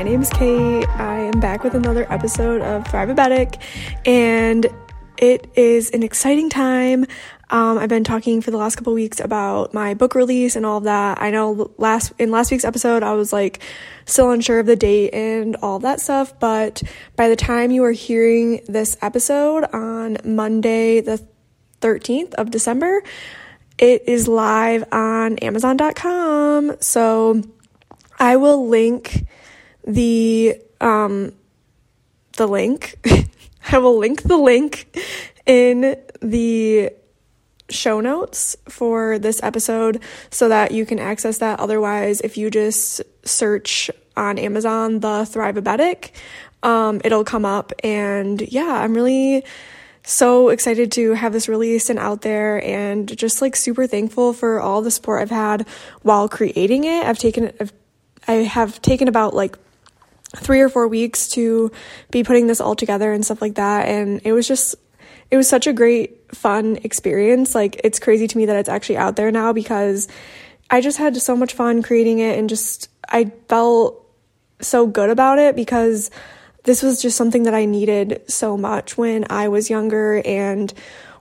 My name is Kate. I am back with another episode of Thrivabetic, and it is an exciting time. Um, I've been talking for the last couple weeks about my book release and all of that. I know last in last week's episode I was like still unsure of the date and all that stuff, but by the time you are hearing this episode on Monday the 13th of December, it is live on amazon.com. So I will link the um the link. I will link the link in the show notes for this episode so that you can access that. Otherwise, if you just search on Amazon the Thrivabetic, um, it'll come up. And yeah, I'm really so excited to have this released and out there and just like super thankful for all the support I've had while creating it. I've taken I've, I have taken about like three or four weeks to be putting this all together and stuff like that and it was just it was such a great fun experience like it's crazy to me that it's actually out there now because I just had so much fun creating it and just I felt so good about it because this was just something that I needed so much when I was younger and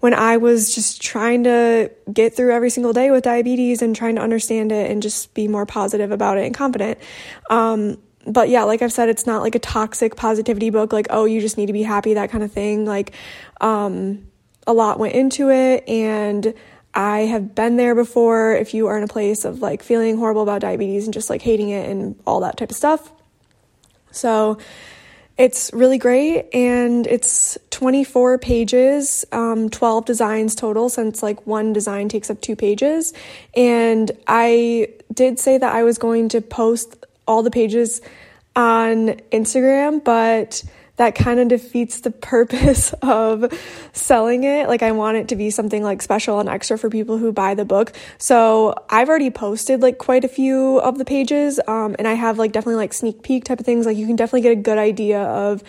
when I was just trying to get through every single day with diabetes and trying to understand it and just be more positive about it and confident. Um, but yeah, like I've said, it's not like a toxic positivity book, like, oh, you just need to be happy, that kind of thing. Like, um, a lot went into it and I have been there before. If you are in a place of like feeling horrible about diabetes and just like hating it and all that type of stuff. So, it's really great and it's 24 pages, um, 12 designs total since like one design takes up two pages. And I did say that I was going to post all the pages on Instagram, but that kind of defeats the purpose of selling it. Like I want it to be something like special and extra for people who buy the book. So I've already posted like quite a few of the pages, um, and I have like definitely like sneak peek type of things. Like you can definitely get a good idea of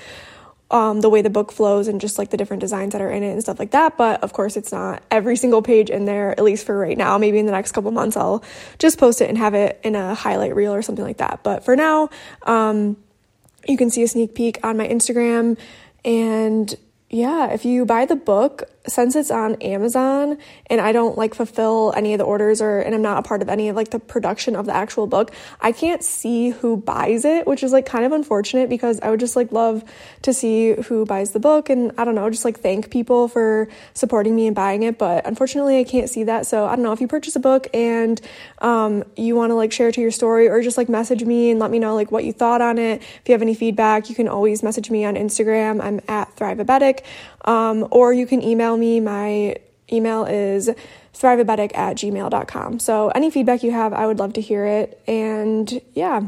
um, the way the book flows and just like the different designs that are in it and stuff like that. But of course, it's not every single page in there, at least for right now. Maybe in the next couple months, I'll just post it and have it in a highlight reel or something like that. But for now, um, you can see a sneak peek on my Instagram. And yeah, if you buy the book, since it's on Amazon and I don't like fulfill any of the orders or and I'm not a part of any of like the production of the actual book, I can't see who buys it, which is like kind of unfortunate because I would just like love to see who buys the book and I don't know, just like thank people for supporting me and buying it, but unfortunately I can't see that. So I don't know if you purchase a book and um, you want to like share to your story or just like message me and let me know like what you thought on it. If you have any feedback, you can always message me on Instagram. I'm at Thrivabetic. Um, or you can email me. My email is thrivabetic at gmail.com. So any feedback you have, I would love to hear it. And yeah.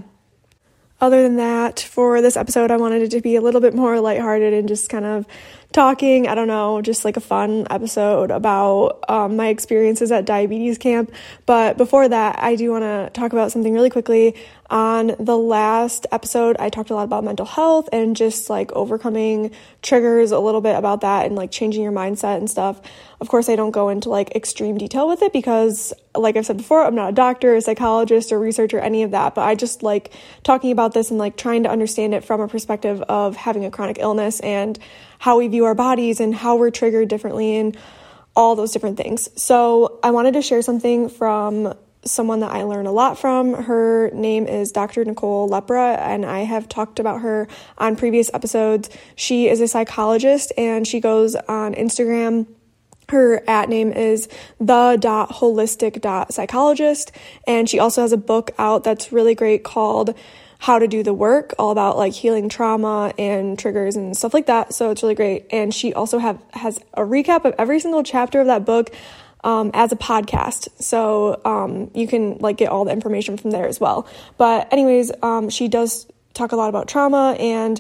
Other than that, for this episode, I wanted it to be a little bit more lighthearted and just kind of talking, I don't know, just like a fun episode about um, my experiences at diabetes camp. But before that, I do want to talk about something really quickly. On the last episode, I talked a lot about mental health and just like overcoming triggers, a little bit about that and like changing your mindset and stuff. Of course, I don't go into like extreme detail with it because, like I've said before, I'm not a doctor, a psychologist, or researcher, any of that. But I just like talking about this and like trying to understand it from a perspective of having a chronic illness and how we view our bodies and how we're triggered differently and all those different things. So, I wanted to share something from someone that I learn a lot from. Her name is Dr. Nicole LePera, and I have talked about her on previous episodes. She is a psychologist and she goes on Instagram. Her at name is the dot holistic dot psychologist, and she also has a book out that's really great called how to do the work, all about like healing trauma and triggers and stuff like that. So it's really great. And she also have has a recap of every single chapter of that book um, as a podcast. So um, you can like get all the information from there as well. But anyways, um, she does talk a lot about trauma and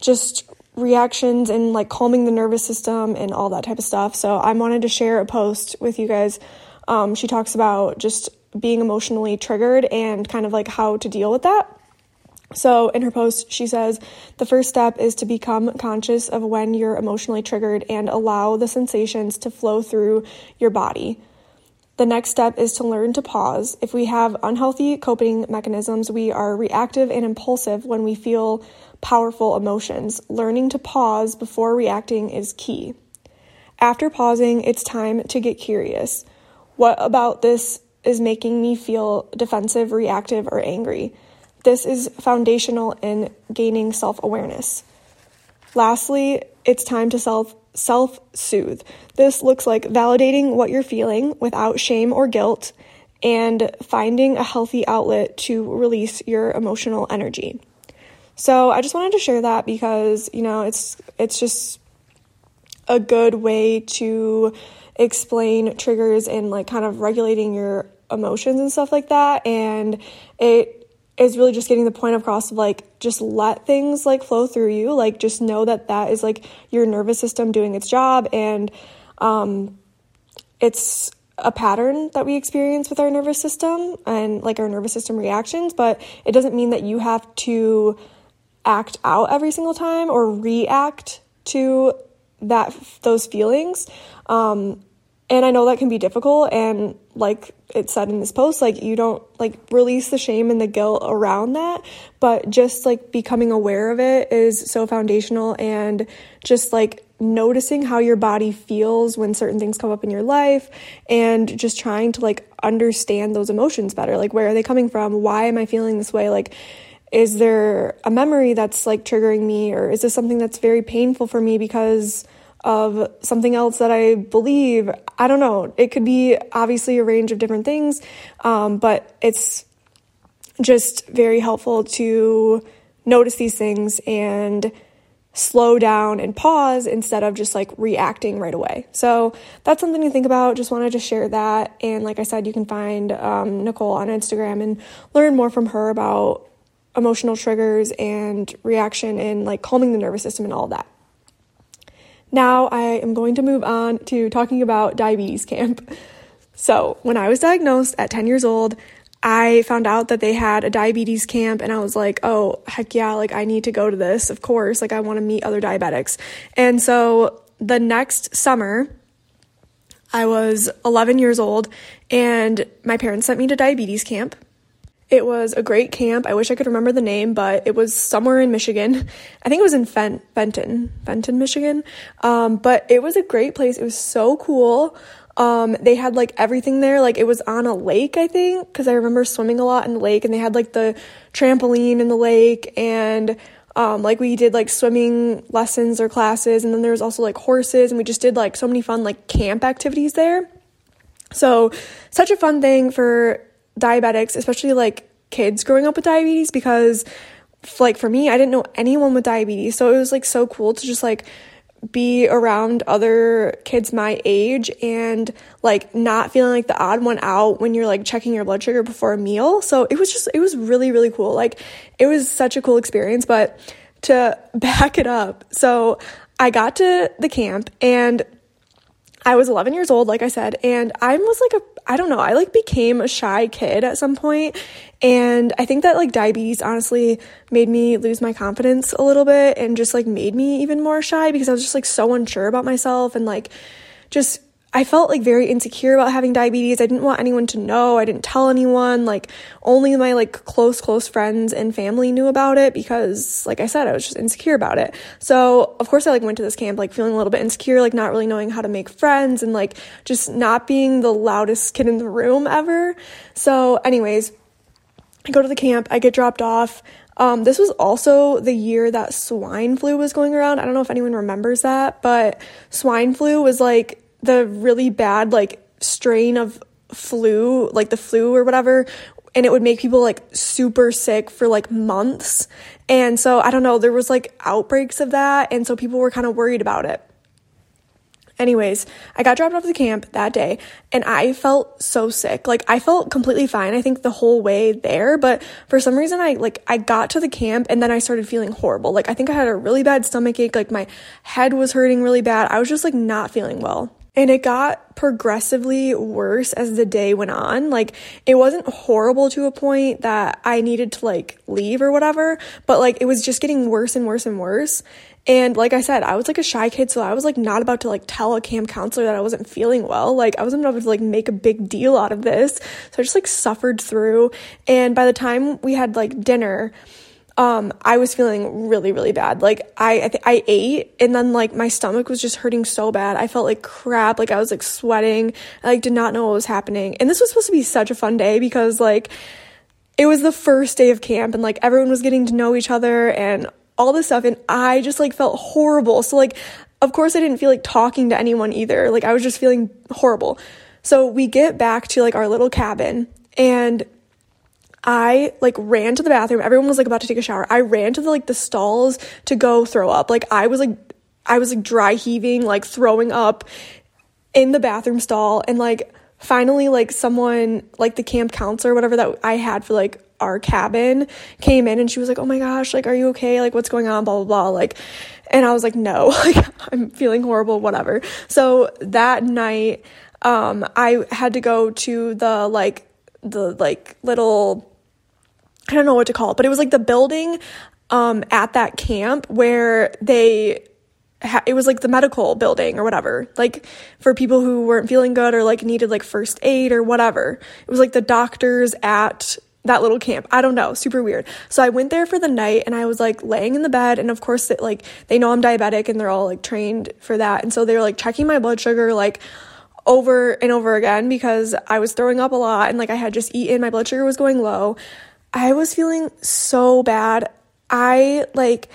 just reactions and like calming the nervous system and all that type of stuff. So I wanted to share a post with you guys. Um, she talks about just being emotionally triggered and kind of like how to deal with that. So, in her post, she says the first step is to become conscious of when you're emotionally triggered and allow the sensations to flow through your body. The next step is to learn to pause. If we have unhealthy coping mechanisms, we are reactive and impulsive when we feel powerful emotions. Learning to pause before reacting is key. After pausing, it's time to get curious. What about this is making me feel defensive, reactive, or angry? This is foundational in gaining self awareness. Lastly, it's time to self self soothe. This looks like validating what you're feeling without shame or guilt and finding a healthy outlet to release your emotional energy. So, I just wanted to share that because, you know, it's it's just a good way to explain triggers and like kind of regulating your emotions and stuff like that and it is really just getting the point across of like just let things like flow through you. Like just know that that is like your nervous system doing its job and um it's a pattern that we experience with our nervous system and like our nervous system reactions but it doesn't mean that you have to act out every single time or react to that those feelings. Um and I know that can be difficult and like it said in this post like you don't like release the shame and the guilt around that but just like becoming aware of it is so foundational and just like noticing how your body feels when certain things come up in your life and just trying to like understand those emotions better. Like where are they coming from? Why am i feeling this way? Like is there a memory that's like triggering me or is this something that's very painful for me because of something else that I believe. I don't know. It could be obviously a range of different things, um, but it's just very helpful to notice these things and slow down and pause instead of just like reacting right away. So that's something to think about. Just wanted to share that. And like I said, you can find um, Nicole on Instagram and learn more from her about emotional triggers and reaction and like calming the nervous system and all that. Now I am going to move on to talking about diabetes camp. So, when I was diagnosed at 10 years old, I found out that they had a diabetes camp and I was like, oh, heck yeah, like I need to go to this, of course. Like I want to meet other diabetics. And so the next summer, I was 11 years old and my parents sent me to diabetes camp. It was a great camp. I wish I could remember the name, but it was somewhere in Michigan. I think it was in Fen- Fenton, Fenton, Michigan. Um, but it was a great place. It was so cool. Um, they had like everything there. Like it was on a lake, I think, because I remember swimming a lot in the lake, and they had like the trampoline in the lake, and um, like we did like swimming lessons or classes, and then there was also like horses, and we just did like so many fun like camp activities there. So, such a fun thing for diabetics, especially like kids growing up with diabetes, because like for me, I didn't know anyone with diabetes. So it was like so cool to just like be around other kids my age and like not feeling like the odd one out when you're like checking your blood sugar before a meal. So it was just, it was really, really cool. Like it was such a cool experience. But to back it up, so I got to the camp and I was 11 years old, like I said, and I was like a, I don't know, I like became a shy kid at some point, and I think that like diabetes honestly made me lose my confidence a little bit and just like made me even more shy because I was just like so unsure about myself and like just I felt like very insecure about having diabetes. I didn't want anyone to know. I didn't tell anyone. Like only my like close close friends and family knew about it because like I said I was just insecure about it. So, of course I like went to this camp like feeling a little bit insecure, like not really knowing how to make friends and like just not being the loudest kid in the room ever. So, anyways, I go to the camp, I get dropped off. Um, this was also the year that swine flu was going around. I don't know if anyone remembers that, but swine flu was like the really bad like strain of flu, like the flu or whatever, and it would make people like super sick for like months. And so I don't know, there was like outbreaks of that, and so people were kind of worried about it. Anyways, I got dropped off the camp that day and I felt so sick. Like I felt completely fine I think the whole way there, but for some reason I like I got to the camp and then I started feeling horrible. Like I think I had a really bad stomach ache, like my head was hurting really bad. I was just like not feeling well. And it got progressively worse as the day went on. Like it wasn't horrible to a point that I needed to like leave or whatever, but like it was just getting worse and worse and worse. And like I said, I was like a shy kid, so I was like not about to like tell a camp counselor that I wasn't feeling well. Like I wasn't about to like make a big deal out of this. So I just like suffered through. And by the time we had like dinner, um I was feeling really really bad. Like I I, th- I ate and then like my stomach was just hurting so bad. I felt like crap. Like I was like sweating. I like did not know what was happening. And this was supposed to be such a fun day because like it was the first day of camp and like everyone was getting to know each other and all this stuff and I just like felt horrible. So like of course I didn't feel like talking to anyone either. Like I was just feeling horrible. So we get back to like our little cabin and I like ran to the bathroom. Everyone was like about to take a shower. I ran to the like the stalls to go throw up. Like I was like I was like dry heaving, like throwing up in the bathroom stall and like finally like someone like the camp counselor whatever that I had for like our cabin came in and she was like, "Oh my gosh, like are you okay? Like what's going on? blah blah blah." Like and I was like, "No, like I'm feeling horrible, whatever." So that night um I had to go to the like the like little I don't know what to call it, but it was like the building um, at that camp where they ha- it was like the medical building or whatever, like for people who weren't feeling good or like needed like first aid or whatever. It was like the doctors at that little camp. I don't know, super weird. So I went there for the night and I was like laying in the bed and of course it, like they know I'm diabetic and they're all like trained for that. And so they were like checking my blood sugar like over and over again because I was throwing up a lot and like I had just eaten, my blood sugar was going low. I was feeling so bad. I like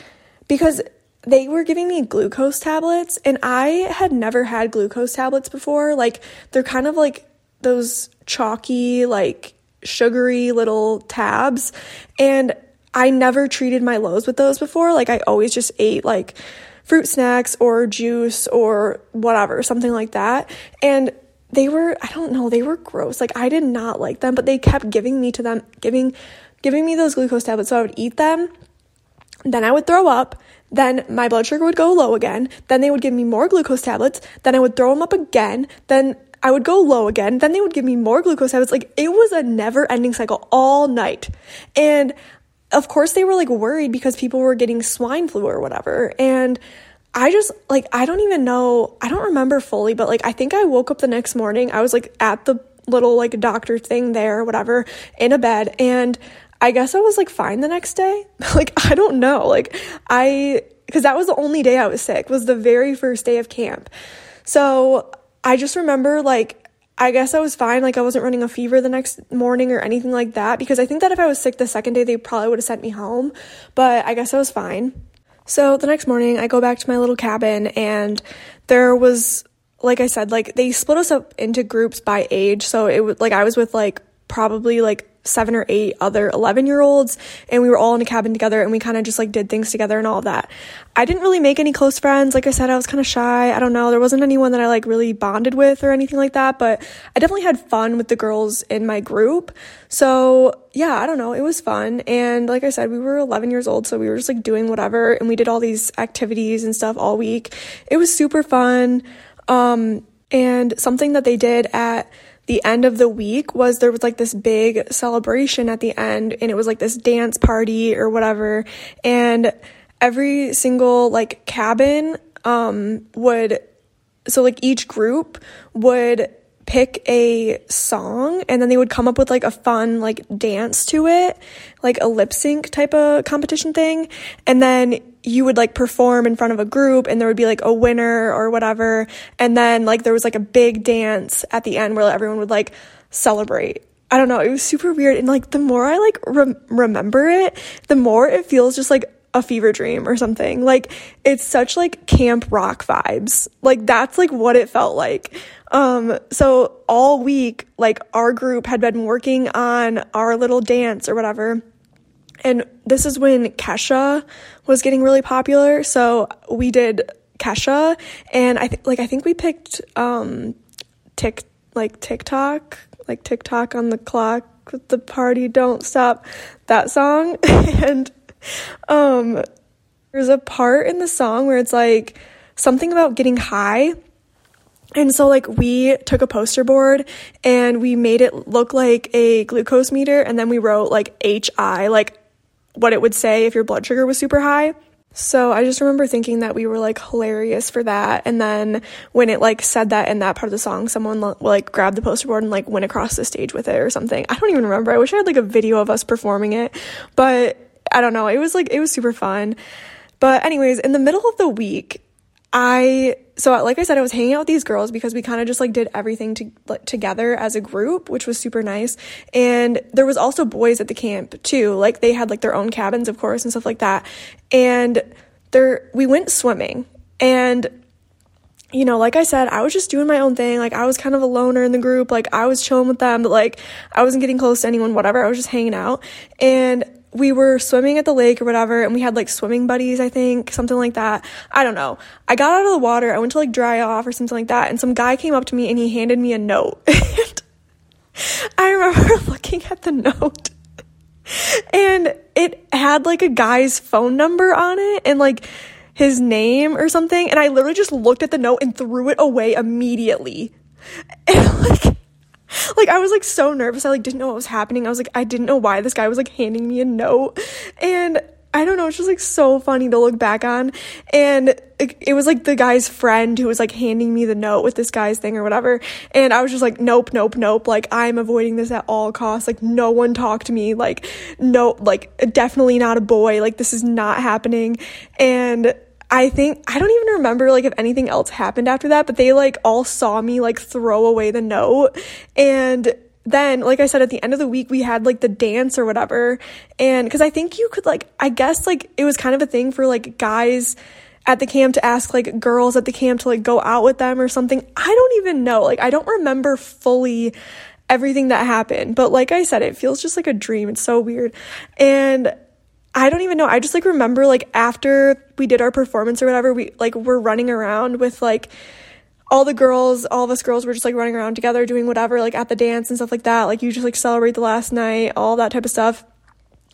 because they were giving me glucose tablets and I had never had glucose tablets before. Like they're kind of like those chalky, like sugary little tabs. And I never treated my lows with those before. Like I always just ate like fruit snacks or juice or whatever, something like that. And they were, I don't know, they were gross. Like I did not like them, but they kept giving me to them, giving giving me those glucose tablets. So I would eat them, then I would throw up, then my blood sugar would go low again, then they would give me more glucose tablets, then I would throw them up again, then I would go low again, then they would give me more glucose tablets. Like it was a never ending cycle all night. And of course, they were like worried because people were getting swine flu or whatever. And I just like, I don't even know, I don't remember fully, but like, I think I woke up the next morning. I was like at the little like doctor thing there whatever in a bed and I guess I was like fine the next day. like, I don't know. Like, I, because that was the only day I was sick, was the very first day of camp. So I just remember, like, I guess I was fine. Like, I wasn't running a fever the next morning or anything like that. Because I think that if I was sick the second day, they probably would have sent me home. But I guess I was fine. So the next morning, I go back to my little cabin, and there was, like I said, like, they split us up into groups by age. So it was like I was with, like, probably like seven or eight other 11 year olds and we were all in a cabin together and we kind of just like did things together and all that. I didn't really make any close friends. Like I said, I was kind of shy. I don't know. There wasn't anyone that I like really bonded with or anything like that, but I definitely had fun with the girls in my group. So yeah, I don't know. It was fun. And like I said, we were 11 years old. So we were just like doing whatever and we did all these activities and stuff all week. It was super fun. Um, and something that they did at the end of the week was there was like this big celebration at the end and it was like this dance party or whatever and every single like cabin um would so like each group would pick a song and then they would come up with like a fun like dance to it, like a lip sync type of competition thing. And then you would like perform in front of a group and there would be like a winner or whatever. And then like there was like a big dance at the end where everyone would like celebrate. I don't know, it was super weird. And like the more I like remember it, the more it feels just like a fever dream or something. Like it's such like camp rock vibes. Like that's like what it felt like. Um so all week like our group had been working on our little dance or whatever. And this is when Kesha was getting really popular. So we did Kesha and I think like I think we picked um tick like TikTok, like TikTok on the clock the party don't stop that song and um, there's a part in the song where it's like something about getting high. And so, like, we took a poster board and we made it look like a glucose meter, and then we wrote like HI, like what it would say if your blood sugar was super high. So I just remember thinking that we were like hilarious for that. And then when it like said that in that part of the song, someone like grabbed the poster board and like went across the stage with it or something. I don't even remember. I wish I had like a video of us performing it, but I don't know. It was like, it was super fun. But, anyways, in the middle of the week, I so like I said, I was hanging out with these girls because we kind of just like did everything to, like, together as a group, which was super nice. And there was also boys at the camp too. Like they had like their own cabins, of course, and stuff like that. And there we went swimming and you know, like I said, I was just doing my own thing. Like I was kind of a loner in the group. Like I was chilling with them, but like I wasn't getting close to anyone, whatever. I was just hanging out. And we were swimming at the lake or whatever, and we had like swimming buddies, I think, something like that. I don't know. I got out of the water, I went to like dry off or something like that, and some guy came up to me and he handed me a note. I remember looking at the note and it had like a guy's phone number on it and like his name or something. And I literally just looked at the note and threw it away immediately. And like, like I was like so nervous. I like didn't know what was happening. I was like I didn't know why this guy was like handing me a note. And I don't know, it's just like so funny to look back on. And it, it, was like the guy's friend who was like handing me the note with this guy's thing or whatever. And I was just like, nope, nope, nope. Like, I'm avoiding this at all costs. Like, no one talk to me. Like, no, like, definitely not a boy. Like, this is not happening. And I think I don't even remember like if anything else happened after that, but they like all saw me like throw away the note and then like I said at the end of the week we had like the dance or whatever and cuz I think you could like I guess like it was kind of a thing for like guys at the camp to ask like girls at the camp to like go out with them or something. I don't even know. Like I don't remember fully everything that happened, but like I said it feels just like a dream. It's so weird. And I don't even know. I just like remember like after we did our performance or whatever, we like were running around with like all the girls, all of us girls were just like running around together doing whatever, like at the dance and stuff like that. Like you just like celebrate the last night, all that type of stuff.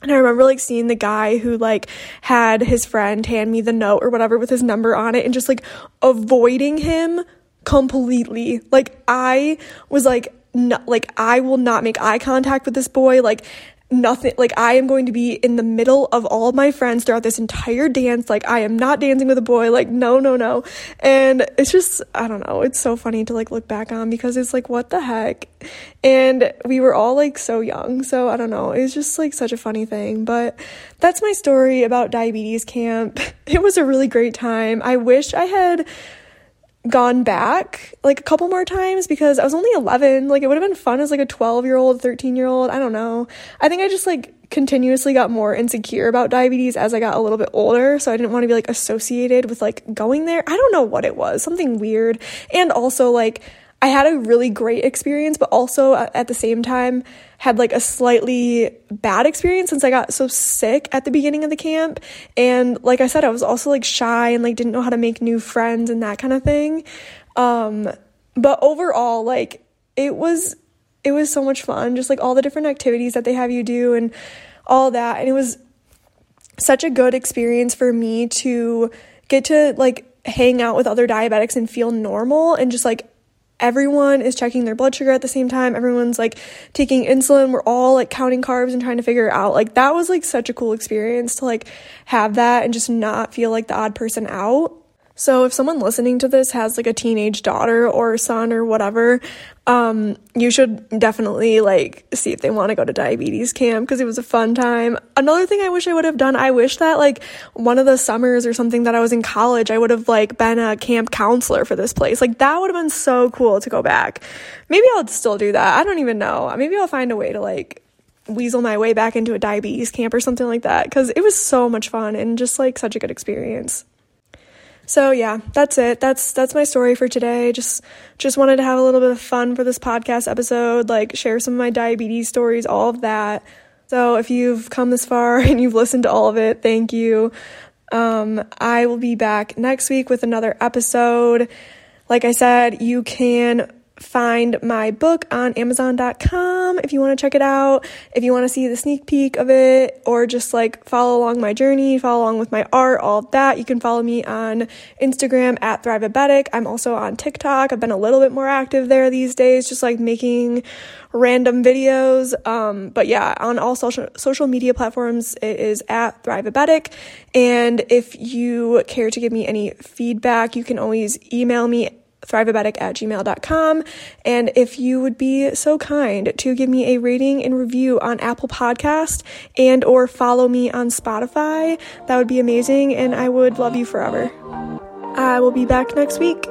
And I remember like seeing the guy who like had his friend hand me the note or whatever with his number on it and just like avoiding him completely. Like I was like no, like I will not make eye contact with this boy. Like nothing like I am going to be in the middle of all of my friends throughout this entire dance. Like I am not dancing with a boy. Like no no no. And it's just I don't know. It's so funny to like look back on because it's like what the heck? And we were all like so young. So I don't know. It's just like such a funny thing. But that's my story about diabetes camp. It was a really great time. I wish I had gone back like a couple more times because I was only 11. Like it would have been fun as like a 12 year old, 13 year old. I don't know. I think I just like continuously got more insecure about diabetes as I got a little bit older. So I didn't want to be like associated with like going there. I don't know what it was, something weird. And also like, I had a really great experience, but also at the same time had like a slightly bad experience since I got so sick at the beginning of the camp. And like I said, I was also like shy and like didn't know how to make new friends and that kind of thing. Um, but overall, like it was it was so much fun, just like all the different activities that they have you do and all that. And it was such a good experience for me to get to like hang out with other diabetics and feel normal and just like everyone is checking their blood sugar at the same time. Everyone's like taking insulin. We're all like counting carbs and trying to figure it out. Like that was like such a cool experience to like have that and just not feel like the odd person out. So if someone listening to this has like a teenage daughter or son or whatever, um, you should definitely like see if they want to go to diabetes camp because it was a fun time. Another thing I wish I would have done, I wish that like one of the summers or something that I was in college, I would have like been a camp counselor for this place. Like that would have been so cool to go back. Maybe I'll still do that. I don't even know. Maybe I'll find a way to like weasel my way back into a diabetes camp or something like that because it was so much fun and just like such a good experience. So yeah, that's it. That's that's my story for today. Just just wanted to have a little bit of fun for this podcast episode, like share some of my diabetes stories, all of that. So if you've come this far and you've listened to all of it, thank you. Um, I will be back next week with another episode. Like I said, you can find my book on Amazon.com if you want to check it out, if you want to see the sneak peek of it, or just like follow along my journey, follow along with my art, all of that. You can follow me on Instagram at Thrivabetic. I'm also on TikTok. I've been a little bit more active there these days, just like making random videos. Um, but yeah, on all social social media platforms, it is at Thrivabetic. And if you care to give me any feedback, you can always email me thrivabetic at gmail.com. And if you would be so kind to give me a rating and review on Apple Podcast and or follow me on Spotify, that would be amazing and I would love you forever. I will be back next week.